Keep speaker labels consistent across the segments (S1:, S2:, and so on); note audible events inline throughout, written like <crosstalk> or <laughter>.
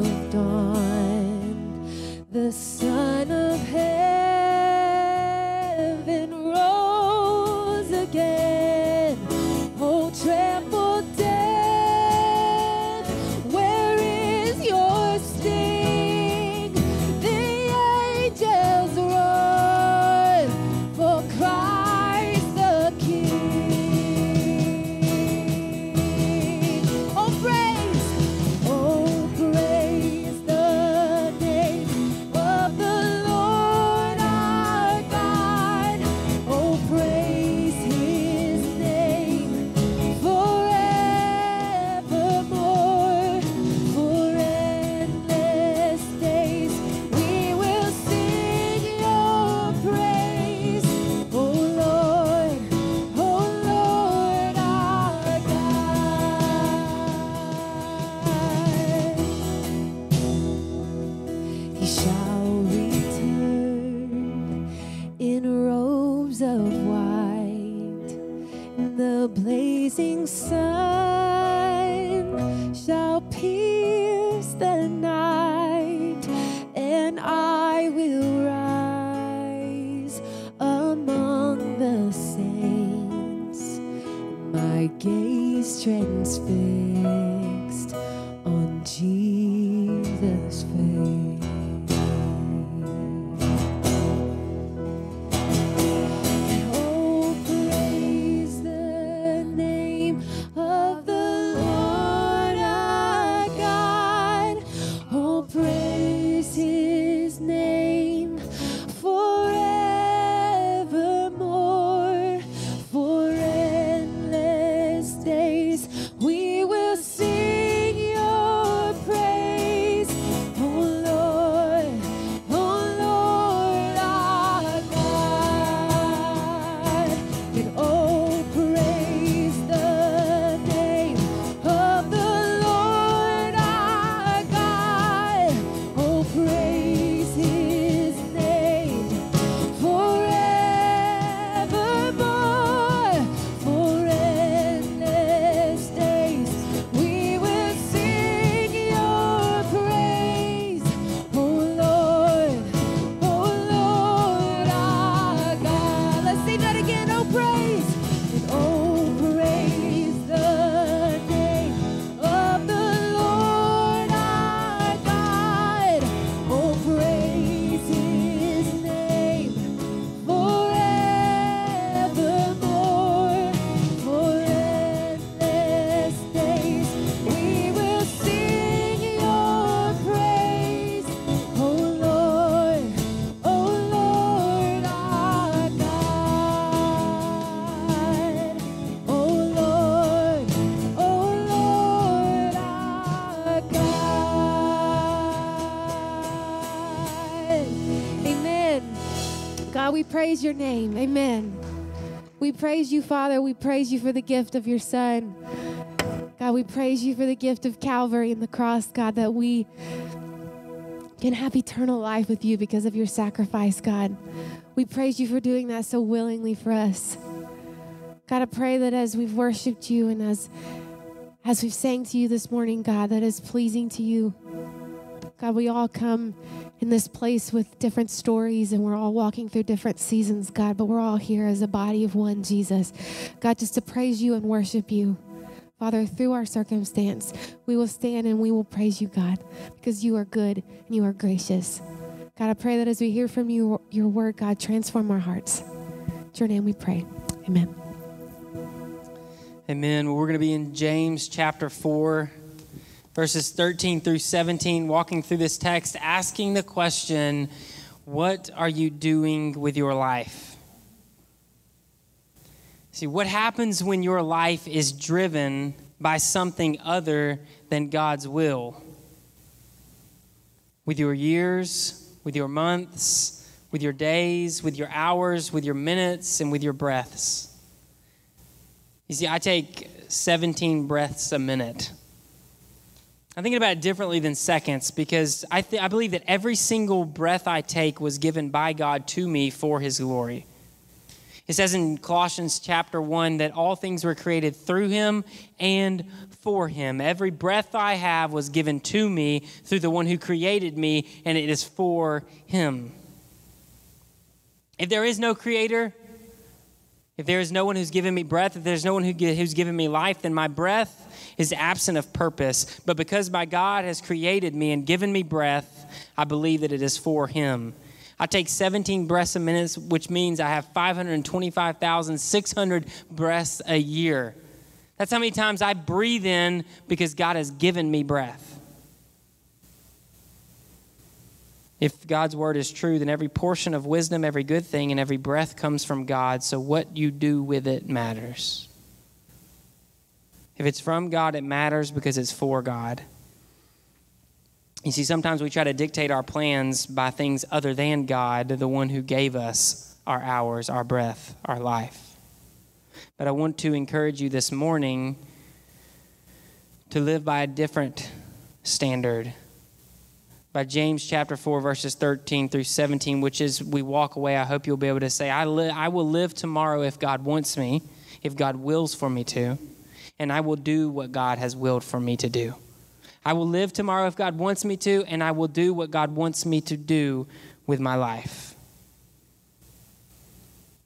S1: we will praise your name. Amen. We praise you, Father. We praise you for the gift of your Son. God, we praise you for the gift of Calvary and the cross, God, that we can have eternal life with you because of your sacrifice, God. We praise you for doing that so willingly for us. God, I pray that as we've worshiped you and as as we've sang to you this morning, God, that is pleasing to you. God, we all come in this place with different stories and we're all walking through different seasons, God, but we're all here as a body of one, Jesus. God, just to praise you and worship you. Father, through our circumstance, we will stand and we will praise you, God, because you are good and you are gracious. God, I pray that as we hear from you, your word, God, transform our hearts. In your name we pray. Amen.
S2: Amen. Well, we're going to be in James chapter 4, verses 13 through 17, walking through this text, asking the question, What are you doing with your life? See, what happens when your life is driven by something other than God's will? With your years, with your months, with your days, with your hours, with your minutes, and with your breaths. You see, I take 17 breaths a minute. I'm thinking about it differently than seconds because I, th- I believe that every single breath I take was given by God to me for His glory. It says in Colossians chapter 1 that all things were created through him and for him. Every breath I have was given to me through the one who created me, and it is for him. If there is no creator, if there is no one who's given me breath, if there's no one who, who's given me life, then my breath is absent of purpose. But because my God has created me and given me breath, I believe that it is for him. I take 17 breaths a minute, which means I have 525,600 breaths a year. That's how many times I breathe in because God has given me breath. If God's word is true, then every portion of wisdom, every good thing, and every breath comes from God, so what you do with it matters. If it's from God, it matters because it's for God. You see, sometimes we try to dictate our plans by things other than God, the one who gave us our hours, our breath, our life. But I want to encourage you this morning to live by a different standard. By James chapter 4, verses 13 through 17, which is we walk away. I hope you'll be able to say, I, li- I will live tomorrow if God wants me, if God wills for me to, and I will do what God has willed for me to do. I will live tomorrow if God wants me to, and I will do what God wants me to do with my life.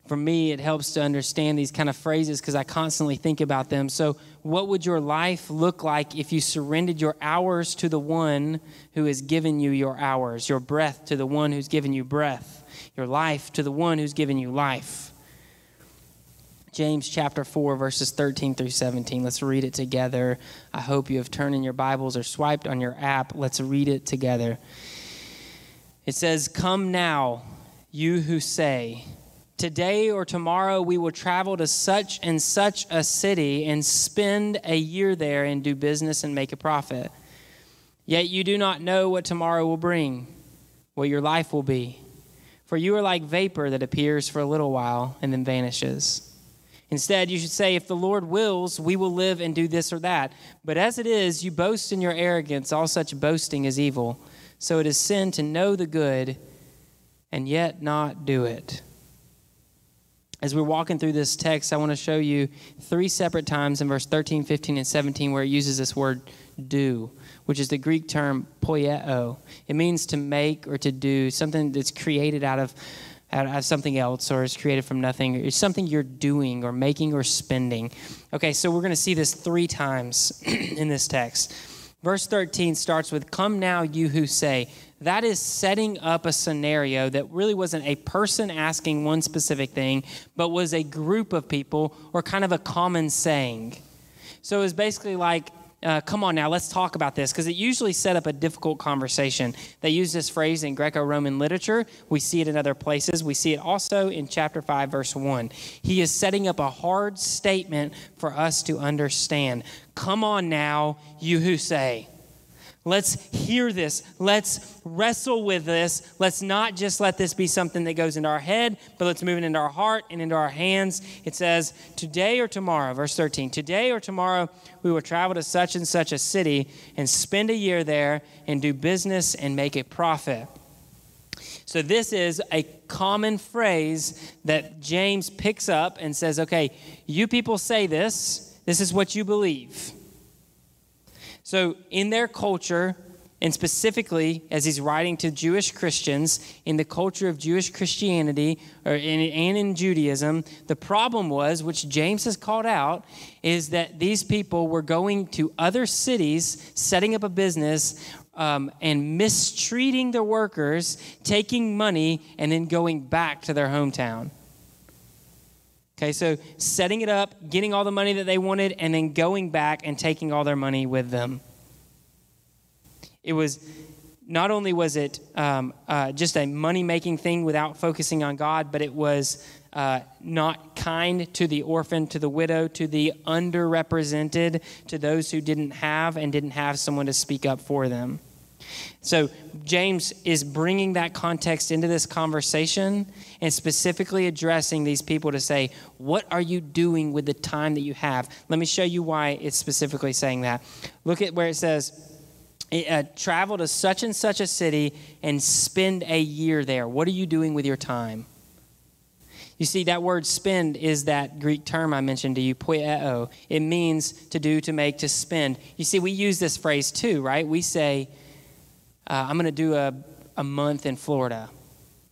S2: For me, it helps to understand these kind of phrases because I constantly think about them. So, what would your life look like if you surrendered your hours to the one who has given you your hours, your breath to the one who's given you breath, your life to the one who's given you life? James chapter 4, verses 13 through 17. Let's read it together. I hope you have turned in your Bibles or swiped on your app. Let's read it together. It says, Come now, you who say, Today or tomorrow we will travel to such and such a city and spend a year there and do business and make a profit. Yet you do not know what tomorrow will bring, what your life will be. For you are like vapor that appears for a little while and then vanishes. Instead, you should say, If the Lord wills, we will live and do this or that. But as it is, you boast in your arrogance. All such boasting is evil. So it is sin to know the good and yet not do it. As we're walking through this text, I want to show you three separate times in verse 13, 15, and 17 where it uses this word do, which is the Greek term poieo. It means to make or to do, something that's created out of out of something else or is created from nothing. It's something you're doing or making or spending. Okay, so we're going to see this three times <clears throat> in this text. Verse 13 starts with, Come now, you who say. That is setting up a scenario that really wasn't a person asking one specific thing, but was a group of people or kind of a common saying. So it was basically like, uh, come on now, let's talk about this, because it usually set up a difficult conversation. They use this phrase in Greco Roman literature. We see it in other places. We see it also in chapter 5, verse 1. He is setting up a hard statement for us to understand. Come on now, you who say. Let's hear this. Let's wrestle with this. Let's not just let this be something that goes into our head, but let's move it into our heart and into our hands. It says, Today or tomorrow, verse 13, today or tomorrow, we will travel to such and such a city and spend a year there and do business and make a profit. So, this is a common phrase that James picks up and says, Okay, you people say this, this is what you believe. So, in their culture, and specifically as he's writing to Jewish Christians, in the culture of Jewish Christianity or in, and in Judaism, the problem was, which James has called out, is that these people were going to other cities, setting up a business, um, and mistreating their workers, taking money, and then going back to their hometown. Okay, so setting it up, getting all the money that they wanted, and then going back and taking all their money with them. It was not only was it um, uh, just a money making thing without focusing on God, but it was uh, not kind to the orphan, to the widow, to the underrepresented, to those who didn't have and didn't have someone to speak up for them. So, James is bringing that context into this conversation and specifically addressing these people to say, What are you doing with the time that you have? Let me show you why it's specifically saying that. Look at where it says, uh, Travel to such and such a city and spend a year there. What are you doing with your time? You see, that word spend is that Greek term I mentioned to you, poieo. It means to do, to make, to spend. You see, we use this phrase too, right? We say, uh, I'm going to do a, a month in Florida.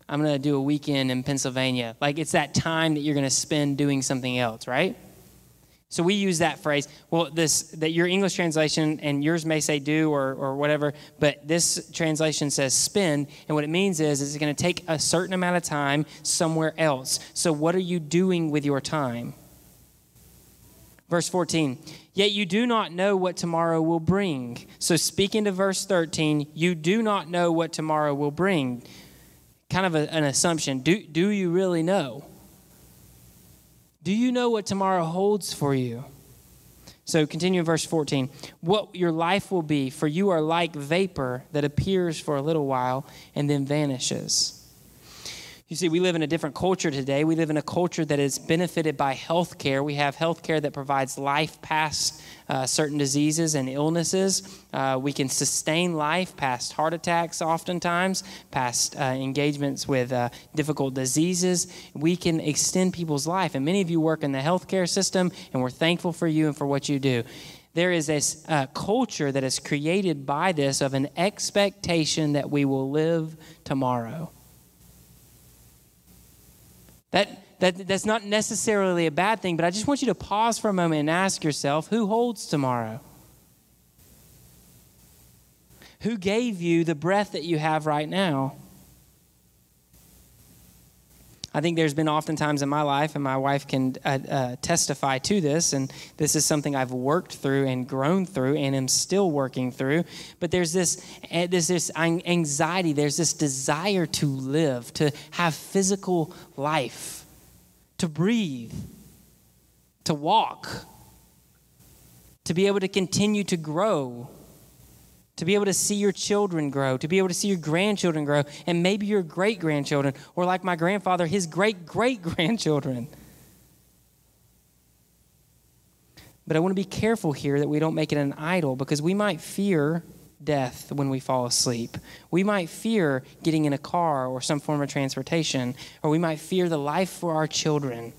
S2: I'm going to do a weekend in Pennsylvania. Like it's that time that you're going to spend doing something else, right? So we use that phrase. Well, this that your English translation and yours may say do or, or whatever, but this translation says spend, and what it means is, is it's going to take a certain amount of time somewhere else. So what are you doing with your time? Verse 14, yet you do not know what tomorrow will bring. So, speaking to verse 13, you do not know what tomorrow will bring. Kind of a, an assumption. Do, do you really know? Do you know what tomorrow holds for you? So, continue in verse 14. What your life will be, for you are like vapor that appears for a little while and then vanishes. You see, we live in a different culture today. We live in a culture that is benefited by health care. We have health care that provides life past uh, certain diseases and illnesses. Uh, we can sustain life past heart attacks, oftentimes, past uh, engagements with uh, difficult diseases. We can extend people's life. And many of you work in the healthcare system, and we're thankful for you and for what you do there is a uh, culture that is created by this of an expectation that we will live tomorrow. That, that, that's not necessarily a bad thing, but I just want you to pause for a moment and ask yourself who holds tomorrow? Who gave you the breath that you have right now? I think there's been oftentimes in my life, and my wife can uh, uh, testify to this, and this is something I've worked through and grown through and am still working through. But there's this, uh, there's this anxiety, there's this desire to live, to have physical life, to breathe, to walk, to be able to continue to grow to be able to see your children grow, to be able to see your grandchildren grow, and maybe your great grandchildren, or like my grandfather, his great great grandchildren. But I want to be careful here that we don't make it an idol because we might fear death when we fall asleep. We might fear getting in a car or some form of transportation, or we might fear the life for our children.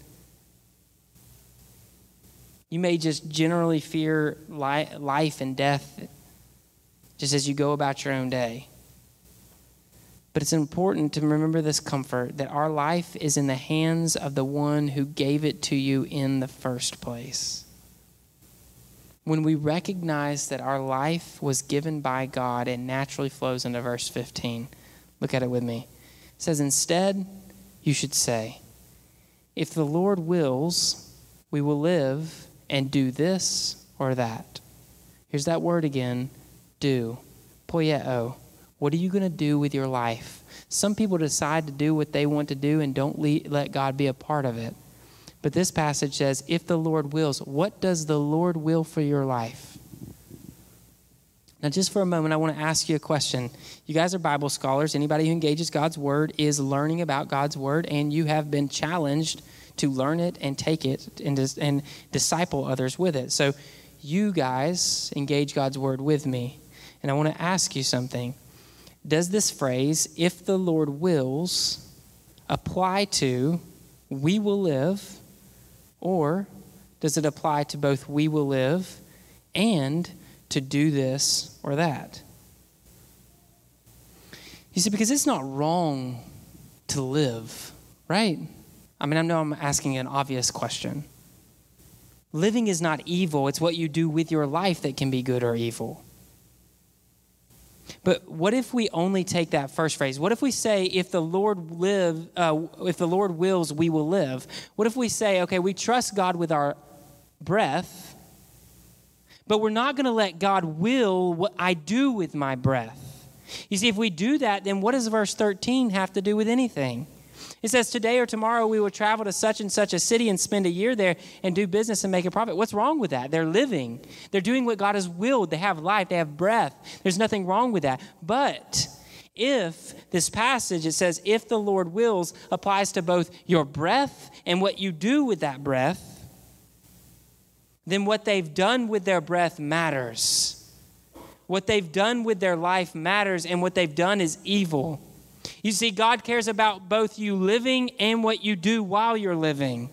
S2: You may just generally fear life and death just as you go about your own day. But it's important to remember this comfort that our life is in the hands of the one who gave it to you in the first place. When we recognize that our life was given by God, it naturally flows into verse 15. Look at it with me. It says, Instead, you should say, If the Lord wills, we will live and do this or that. Here's that word again do. Poieo. Oh, what are you going to do with your life? Some people decide to do what they want to do and don't let God be a part of it. But this passage says, if the Lord wills, what does the Lord will for your life? Now, just for a moment, I want to ask you a question. You guys are Bible scholars. Anybody who engages God's word is learning about God's word, and you have been challenged to learn it and take it and, dis- and disciple others with it. So, you guys engage God's word with me. And I want to ask you something. Does this phrase, if the Lord wills, apply to we will live, or does it apply to both we will live and to do this or that? You see, because it's not wrong to live, right? I mean, I know I'm asking an obvious question. Living is not evil, it's what you do with your life that can be good or evil. But what if we only take that first phrase? What if we say, "If the Lord live, uh, if the Lord wills, we will live"? What if we say, "Okay, we trust God with our breath, but we're not going to let God will what I do with my breath"? You see, if we do that, then what does verse 13 have to do with anything? It says, Today or tomorrow we will travel to such and such a city and spend a year there and do business and make a profit. What's wrong with that? They're living, they're doing what God has willed. They have life, they have breath. There's nothing wrong with that. But if this passage, it says, if the Lord wills, applies to both your breath and what you do with that breath, then what they've done with their breath matters. What they've done with their life matters, and what they've done is evil. You see, God cares about both you living and what you do while you're living.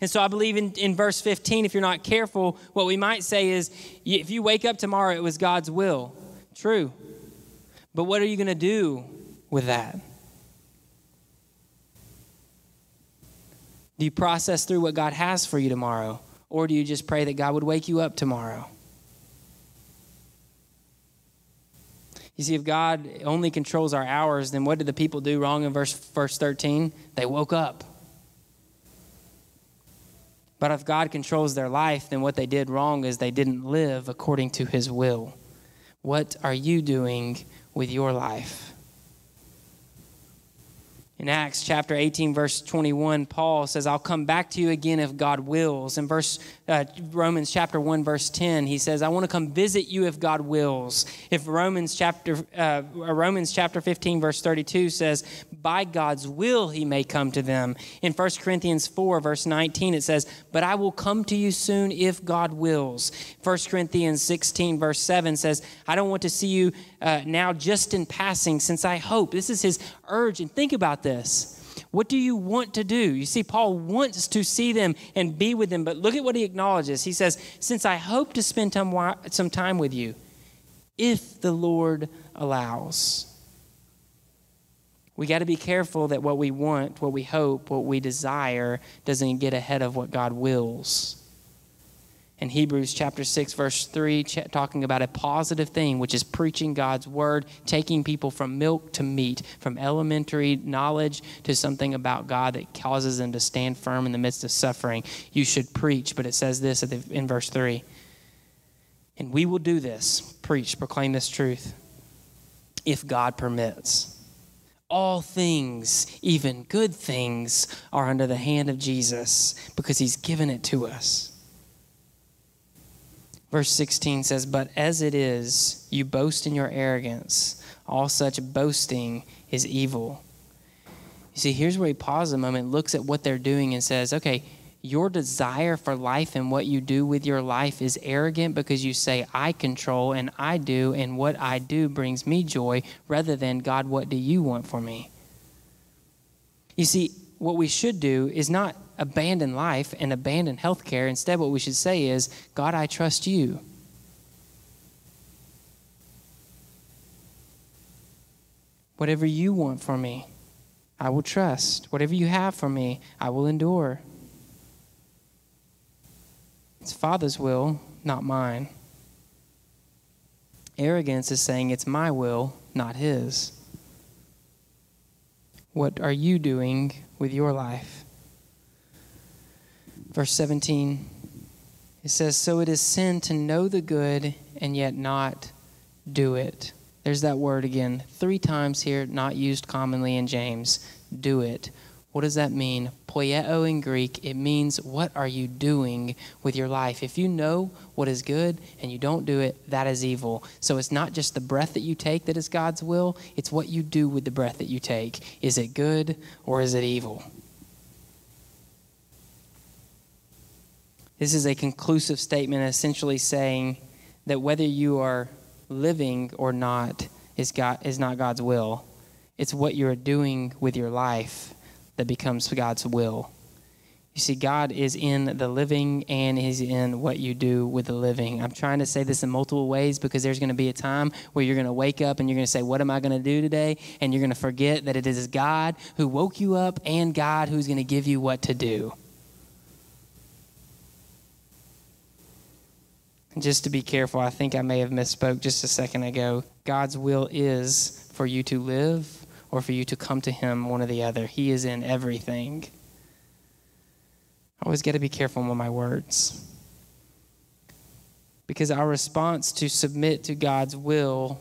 S2: And so I believe in, in verse 15, if you're not careful, what we might say is if you wake up tomorrow, it was God's will. True. But what are you going to do with that? Do you process through what God has for you tomorrow? Or do you just pray that God would wake you up tomorrow? You see, if God only controls our hours, then what did the people do wrong in verse, verse 13? They woke up. But if God controls their life, then what they did wrong is they didn't live according to his will. What are you doing with your life? In Acts chapter 18, verse 21, Paul says, I'll come back to you again if God wills. In verse uh, Romans chapter 1, verse 10, he says, I want to come visit you if God wills. If Romans chapter, uh, Romans chapter 15, verse 32 says, by God's will he may come to them. In 1 Corinthians 4, verse 19, it says, But I will come to you soon if God wills. 1 Corinthians 16, verse 7 says, I don't want to see you uh, now just in passing, since I hope. This is his urge. And think about this. What do you want to do? You see, Paul wants to see them and be with them, but look at what he acknowledges. He says, Since I hope to spend some time with you, if the Lord allows. We got to be careful that what we want, what we hope, what we desire doesn't get ahead of what God wills in Hebrews chapter 6, verse 3, talking about a positive thing, which is preaching God's word, taking people from milk to meat, from elementary knowledge to something about God that causes them to stand firm in the midst of suffering. You should preach, but it says this in verse 3 And we will do this, preach, proclaim this truth, if God permits. All things, even good things, are under the hand of Jesus because he's given it to us. Verse 16 says, But as it is, you boast in your arrogance. All such boasting is evil. You see, here's where he pauses a moment, looks at what they're doing, and says, Okay, your desire for life and what you do with your life is arrogant because you say, I control and I do, and what I do brings me joy, rather than, God, what do you want for me? You see, what we should do is not abandon life and abandon health care. Instead, what we should say is, God, I trust you. Whatever you want for me, I will trust. Whatever you have for me, I will endure. It's Father's will, not mine. Arrogance is saying it's my will, not His. What are you doing with your life? Verse 17, it says, So it is sin to know the good and yet not do it. There's that word again, three times here, not used commonly in James. Do it What does that mean? Poieo in Greek, it means what are you doing with your life? If you know what is good and you don't do it, that is evil. So it's not just the breath that you take that is God's will, it's what you do with the breath that you take. Is it good or is it evil? This is a conclusive statement essentially saying that whether you are living or not is, God, is not God's will. It's what you're doing with your life that becomes God's will. You see, God is in the living and He's in what you do with the living. I'm trying to say this in multiple ways because there's going to be a time where you're going to wake up and you're going to say, What am I going to do today? And you're going to forget that it is God who woke you up and God who's going to give you what to do. just to be careful, I think I may have misspoke just a second ago. God's will is for you to live or for you to come to Him, one or the other. He is in everything. I always got to be careful with my words. Because our response to submit to God's will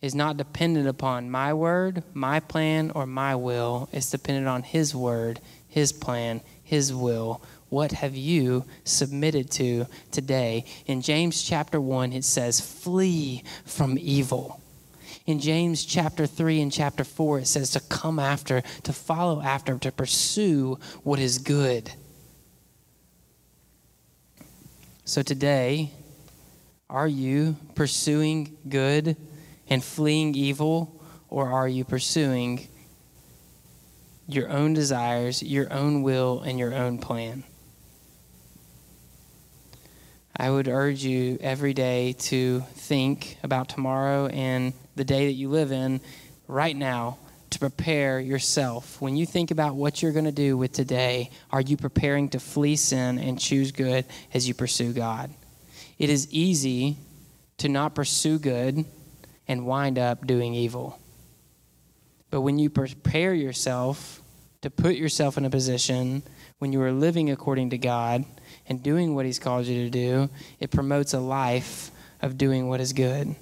S2: is not dependent upon my word, my plan, or my will. It's dependent on His word, His plan, His will what have you submitted to today? In James chapter 1, it says, Flee from evil. In James chapter 3 and chapter 4, it says to come after, to follow after, to pursue what is good. So today, are you pursuing good and fleeing evil, or are you pursuing your own desires, your own will, and your own plan? I would urge you every day to think about tomorrow and the day that you live in right now to prepare yourself. When you think about what you're going to do with today, are you preparing to flee sin and choose good as you pursue God? It is easy to not pursue good and wind up doing evil. But when you prepare yourself to put yourself in a position when you are living according to God, and doing what He's called you to do, it promotes a life of doing what is good.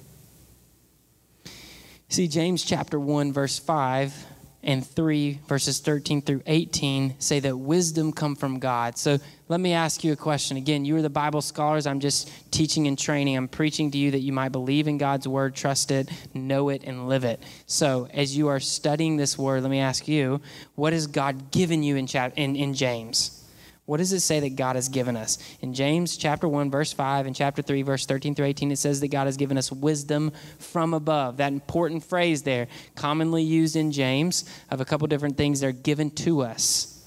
S2: See, James chapter 1, verse 5 and 3 verses 13 through 18 say that wisdom come from god. So let me ask you a question. Again you are the bible scholars. I'm just teaching and training. I'm preaching to you that you might believe in god's word trust it know it and live it. So as you are studying this word let me ask you what has god given you in, in, in james what does it say that God has given us? In James chapter 1, verse 5, and chapter 3, verse 13 through 18, it says that God has given us wisdom from above. That important phrase there, commonly used in James, of a couple different things that are given to us.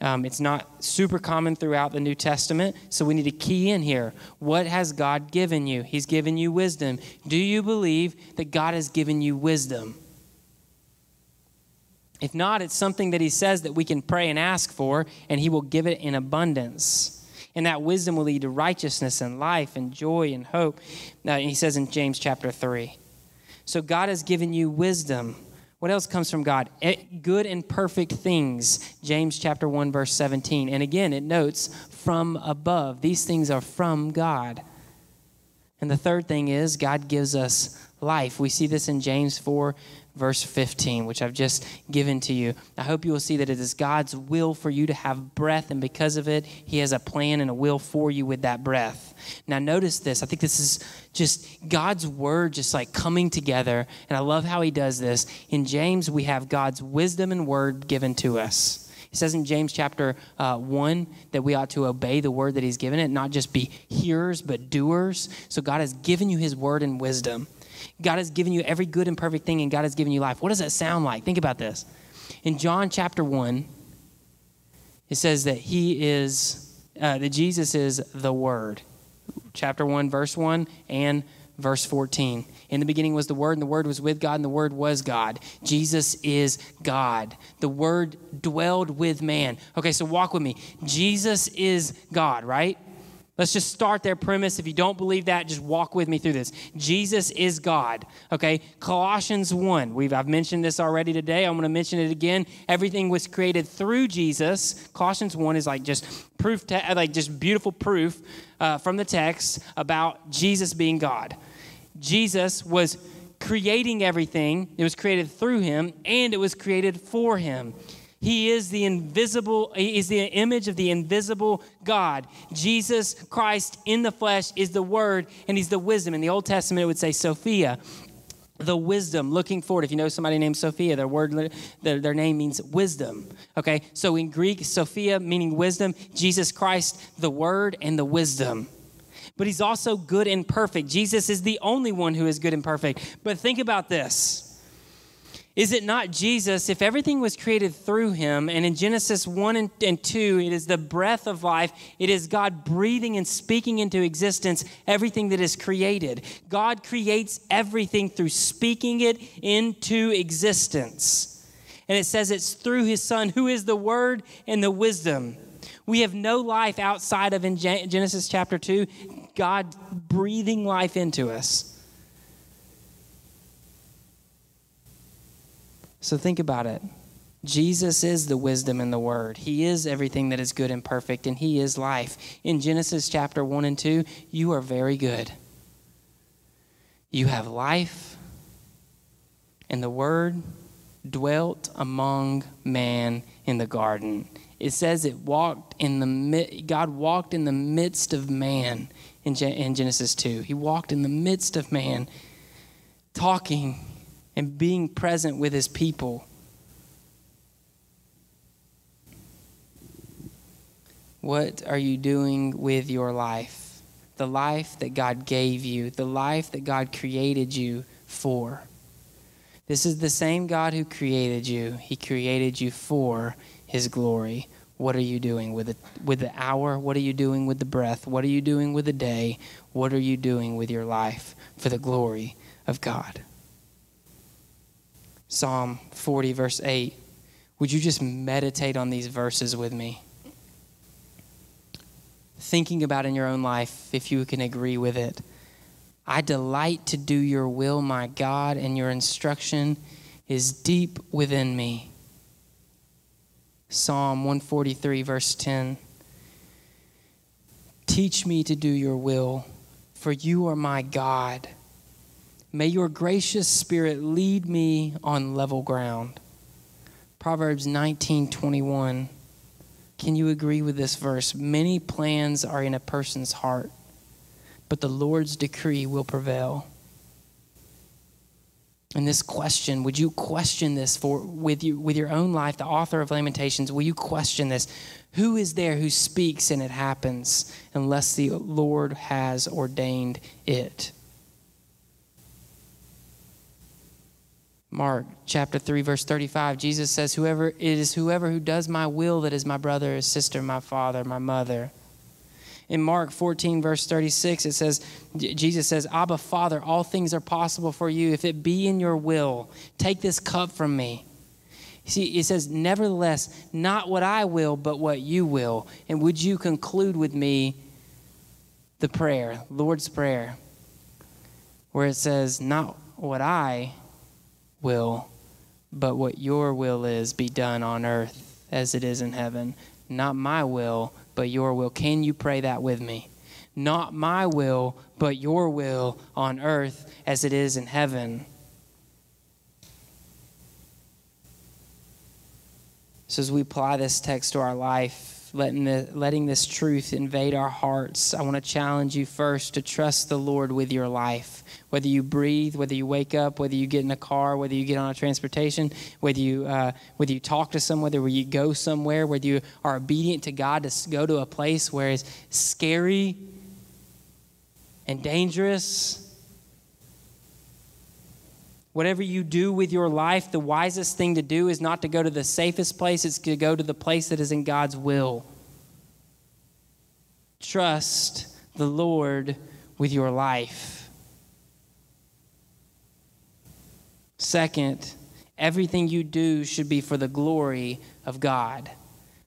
S2: Um, it's not super common throughout the New Testament, so we need to key in here. What has God given you? He's given you wisdom. Do you believe that God has given you wisdom? If not, it's something that he says that we can pray and ask for, and he will give it in abundance. And that wisdom will lead to righteousness and life and joy and hope. Uh, he says in James chapter 3. So God has given you wisdom. What else comes from God? Good and perfect things. James chapter 1 verse 17. And again it notes from above. These things are from God. And the third thing is God gives us life. We see this in James 4 verse 15, which I've just given to you. I hope you will see that it is God's will for you to have breath, and because of it, He has a plan and a will for you with that breath. Now, notice this. I think this is just God's word just like coming together, and I love how He does this. In James, we have God's wisdom and word given to us. It says in James chapter uh, 1 that we ought to obey the word that he's given it, not just be hearers, but doers. So God has given you his word and wisdom. God has given you every good and perfect thing, and God has given you life. What does that sound like? Think about this. In John chapter 1, it says that He is, uh, that Jesus is the Word. Chapter 1, verse 1, and verse 14. In the beginning was the Word, and the Word was with God, and the Word was God. Jesus is God. The Word dwelled with man. Okay, so walk with me. Jesus is God, right? Let's just start their premise. If you don't believe that, just walk with me through this. Jesus is God. Okay, Colossians 1. We've, I've mentioned this already today. I'm going to mention it again. Everything was created through Jesus. Colossians 1 is like just proof, te- like just beautiful proof uh, from the text about Jesus being God. Jesus was creating everything, it was created through him, and it was created for him. He is the invisible, he is the image of the invisible God. Jesus Christ in the flesh is the word and he's the wisdom. In the Old Testament, it would say Sophia, the wisdom, looking forward. If you know somebody named Sophia, their word, their, their name means wisdom. Okay, so in Greek, Sophia meaning wisdom, Jesus Christ, the word and the wisdom. But he's also good and perfect. Jesus is the only one who is good and perfect. But think about this. Is it not Jesus, if everything was created through him, and in Genesis 1 and, and 2, it is the breath of life, it is God breathing and speaking into existence everything that is created. God creates everything through speaking it into existence. And it says it's through his Son, who is the Word and the wisdom. We have no life outside of in Genesis chapter 2, God breathing life into us. So think about it. Jesus is the wisdom and the word. He is everything that is good and perfect, and He is life. In Genesis chapter 1 and 2, you are very good. You have life, and the word dwelt among man in the garden. It says it walked in the God walked in the midst of man in, Genesis 2. He walked in the midst of man, talking and being present with his people. What are you doing with your life? The life that God gave you, the life that God created you for. This is the same God who created you. He created you for his glory. What are you doing with it with the hour? What are you doing with the breath? What are you doing with the day? What are you doing with your life for the glory of God? Psalm 40, verse 8. Would you just meditate on these verses with me? Thinking about in your own life, if you can agree with it. I delight to do your will, my God, and your instruction is deep within me. Psalm 143, verse 10. Teach me to do your will, for you are my God. May your gracious spirit lead me on level ground. Proverbs 19:21. Can you agree with this verse? Many plans are in a person's heart, but the Lord's decree will prevail. And this question, would you question this for with you with your own life, the author of Lamentations, will you question this? Who is there who speaks and it happens unless the Lord has ordained it? Mark chapter 3 verse 35 Jesus says whoever it is whoever who does my will that is my brother or sister my father my mother. In Mark 14 verse 36 it says Jesus says Abba Father all things are possible for you. If it be in your will take this cup from me. See, it says, Nevertheless, not what I will, but what you will. And would you conclude with me the prayer, Lord's Prayer, where it says, Not what I will, but what your will is be done on earth as it is in heaven. Not my will, but your will. Can you pray that with me? Not my will, but your will on earth as it is in heaven. So, as we apply this text to our life, letting, the, letting this truth invade our hearts, I want to challenge you first to trust the Lord with your life whether you breathe, whether you wake up, whether you get in a car, whether you get on a transportation, whether you, uh, whether you talk to someone, whether you go somewhere, whether you are obedient to God to go to a place where it's scary and dangerous. Whatever you do with your life, the wisest thing to do is not to go to the safest place, it's to go to the place that is in God's will. Trust the Lord with your life. Second, everything you do should be for the glory of God.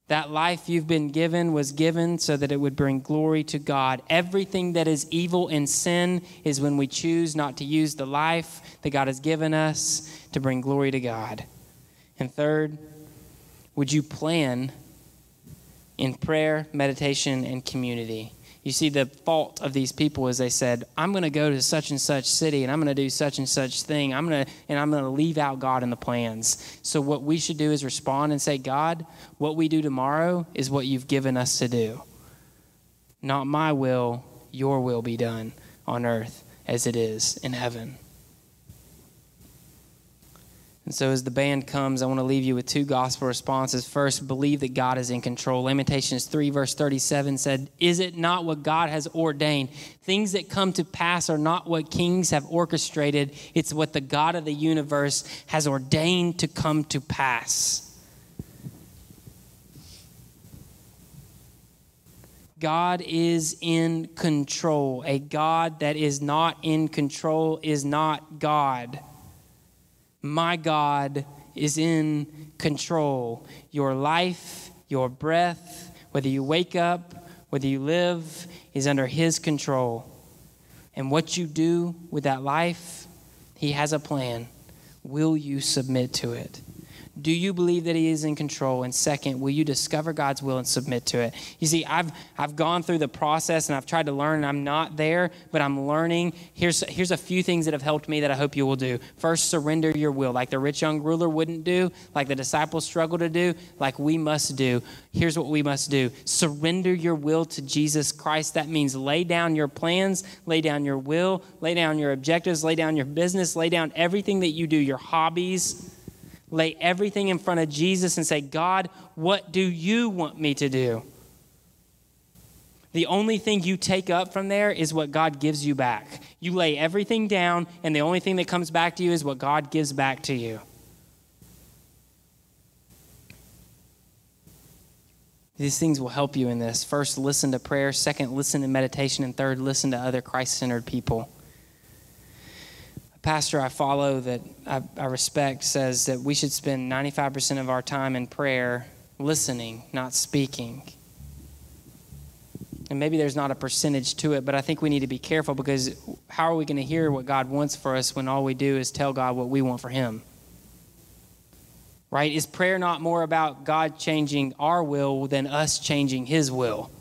S2: That life you've been given was given so that it would bring glory to God. Everything that is evil and sin is when we choose not to use the life that God has given us to bring glory to God. And third, would you plan in prayer, meditation, and community? You see, the fault of these people is they said, I'm going to go to such and such city and I'm going to do such and such thing. I'm going to, and I'm going to leave out God in the plans. So, what we should do is respond and say, God, what we do tomorrow is what you've given us to do. Not my will, your will be done on earth as it is in heaven. And so, as the band comes, I want to leave you with two gospel responses. First, believe that God is in control. Lamentations 3, verse 37 said, Is it not what God has ordained? Things that come to pass are not what kings have orchestrated, it's what the God of the universe has ordained to come to pass. God is in control. A God that is not in control is not God my God is in control. Your life, your breath, whether you wake up, whether you live, is under His control. And what you do with that life, He has a plan. Will you submit to it? Do you believe that He is in control? And second, will you discover God's will and submit to it? You see, I've, I've gone through the process and I've tried to learn, and I'm not there, but I'm learning. Here's, here's a few things that have helped me that I hope you will do. First, surrender your will, like the rich young ruler wouldn't do, like the disciples struggle to do, like we must do. Here's what we must do surrender your will to Jesus Christ. That means lay down your plans, lay down your will, lay down your objectives, lay down your business, lay down everything that you do, your hobbies lay everything in front of Jesus and say, God, what do you want me to do? The only thing you take up from there is what God gives you back. You lay everything down, and the only thing that comes back to you is what God gives back to you. These things will help you in this. First, listen to prayer. Second, listen to meditation. And third, listen to other Christ centered people pastor I follow that I, I, respect says that we should spend 95% of our time in prayer listening, not speaking. And maybe there's not a percentage to it, but I think we need to be careful because how are we going to hear what God wants for us when all we do is tell God what we want for Him? Right? Is prayer not more about God changing our will than us changing His will?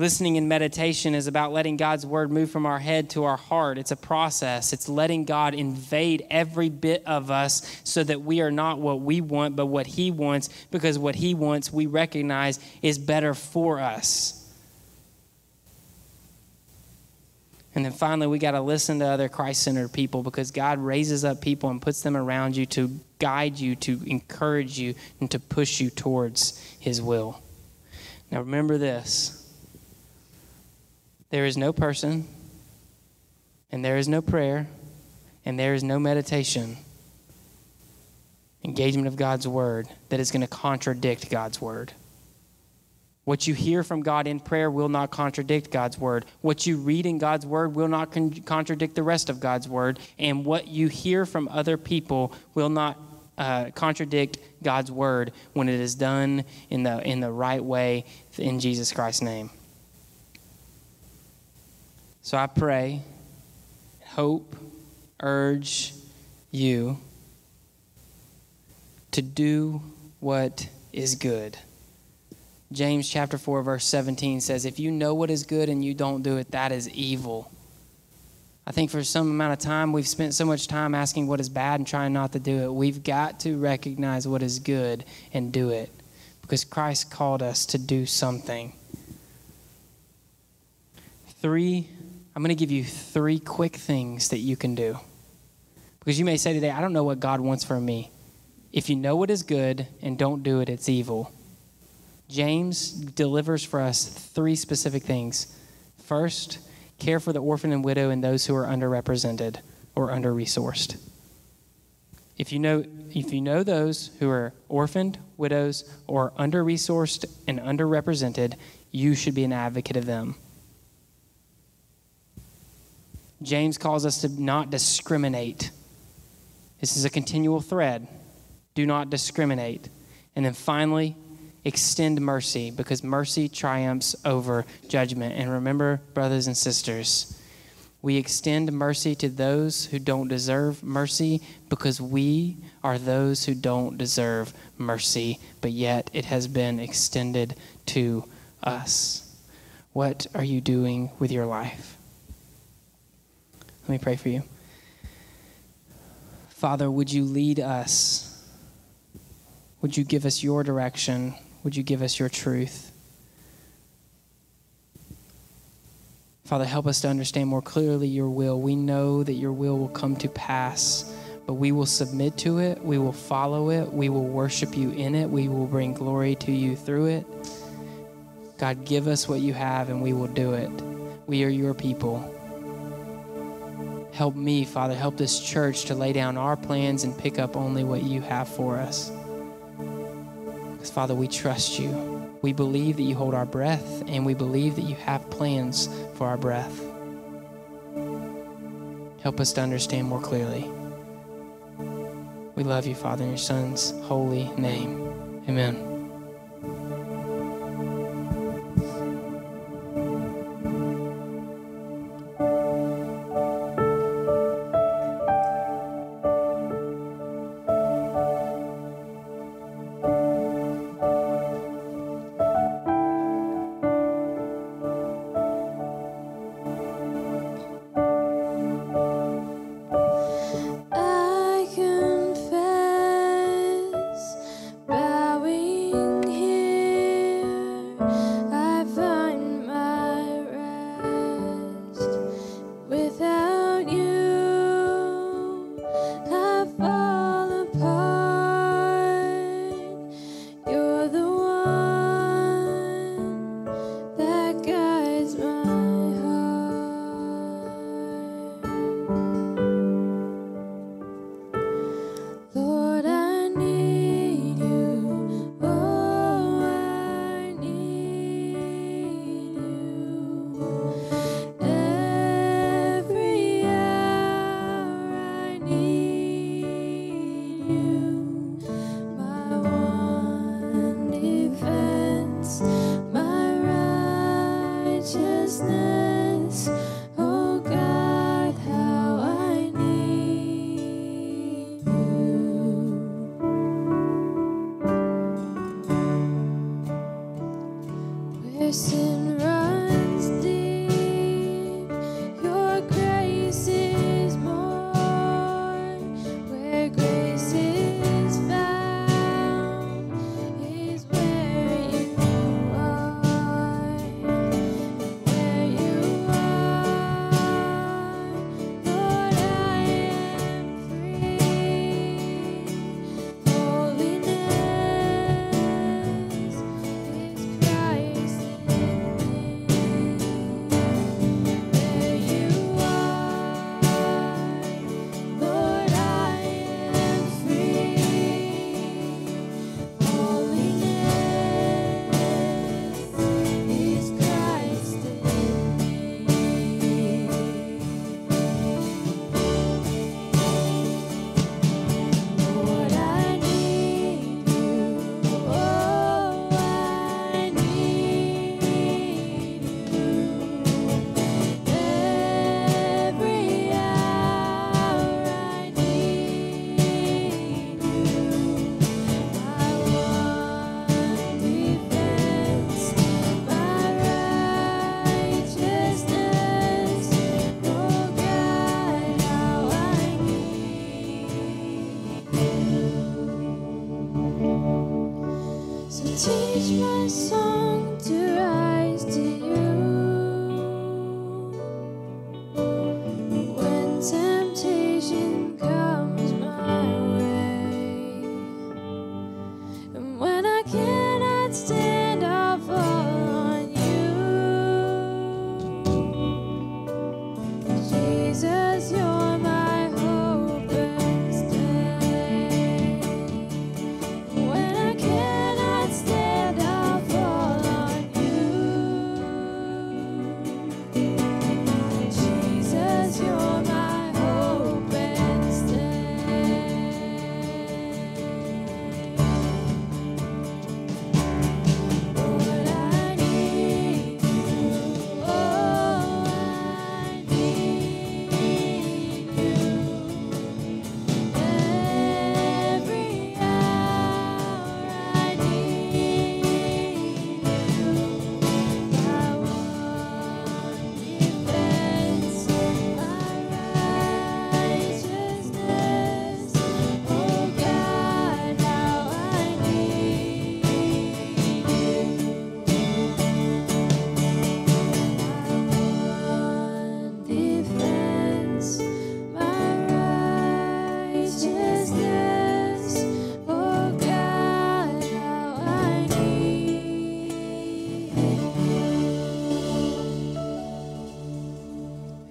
S2: Listening and meditation is about letting God's word move from our head to our heart. It's a process. It's letting God invade every bit of us so that we are not what we want, but what He wants, because what He wants we recognize is better for us. And then finally, we got to listen to other Christ centered people because God raises up people and puts them around you to guide you, to encourage you, and to push you towards His will. Now, remember this there is no person, and there is no prayer, and there is no meditation, engagement of God's word that is going to contradict God's word. What you hear from God in prayer will not contradict God's word. What you read in God's word will not con- contradict the rest of God's word. And what you hear from other people will not uh, contradict God's word when it is done in the, in the right way in Jesus Christ's name. So I pray, hope, urge you to do what is good. James chapter 4 verse 17 says if you know what is good and you don't do it that is evil. I think for some amount of time we've spent so much time asking what is bad and trying not to do it. We've got to recognize what is good and do it because Christ called us to do something. 3 I'm going to give you three quick things that you can do. Because you may say today, I don't know what God wants from me. If you know what is good and don't do it, it's evil. James delivers for us three specific things. First, care for the orphan and widow and those who are underrepresented or under resourced. If you know if you know those who are orphaned, widows, or under resourced and underrepresented, you should be an advocate of them. James calls us to not discriminate. This is a continual thread. Do not discriminate. And then finally, extend mercy because mercy triumphs over judgment. And remember, brothers and sisters, we extend mercy to those who don't deserve mercy because we
S1: are those who don't deserve mercy, but yet it has been extended to us. What are you doing with your life? Let me pray for you. Father, would you lead us? Would you give us your direction? Would you give us your truth? Father, help us to understand more clearly your will. We know that your will will come to pass, but we will submit to it. We will follow it. We will worship you in it. We will bring glory to you through it. God, give us what you have and we will do it. We are your people. Help me, Father. Help this church to lay down our plans and pick up only what you have for us. Because, Father, we trust you. We believe that you hold our breath, and we believe that you have plans for our breath. Help us to understand more clearly. We love you, Father, in your Son's holy name. Amen.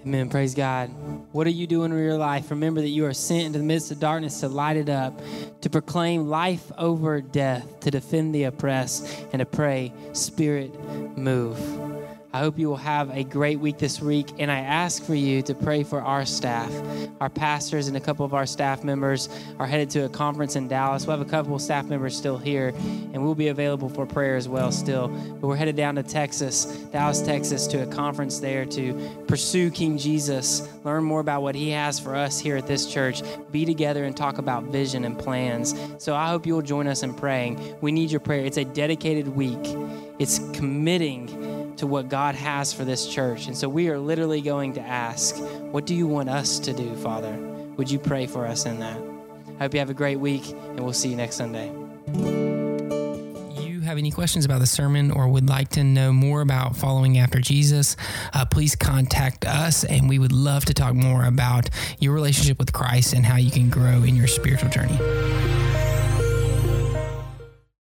S2: Amen. Praise God. What are you doing with your life? Remember that you are sent into the midst of darkness to light it up, to proclaim life over death, to defend the oppressed, and to pray, Spirit, move. I hope you will have a great week this week. And I ask for you to pray for our staff. Our pastors and a couple of our staff members are headed to a conference in Dallas. We'll have a couple of staff members still here, and we'll be available for prayer as well still. But we're headed down to Texas, Dallas, Texas, to a conference there to pursue King Jesus, learn more about what he has for us here at this church, be together and talk about vision and plans. So I hope you will join us in praying. We need your prayer. It's a dedicated week, it's committing to what God has for this church. And so we are literally going to ask, What do you want us to do, Father? Would you pray for us in that? I hope you have a great week, and we'll see you next Sunday. You have any questions about the sermon or would like to know more about following after Jesus, uh, please contact us, and we would love to talk more about your relationship with Christ and how you can grow in your spiritual journey.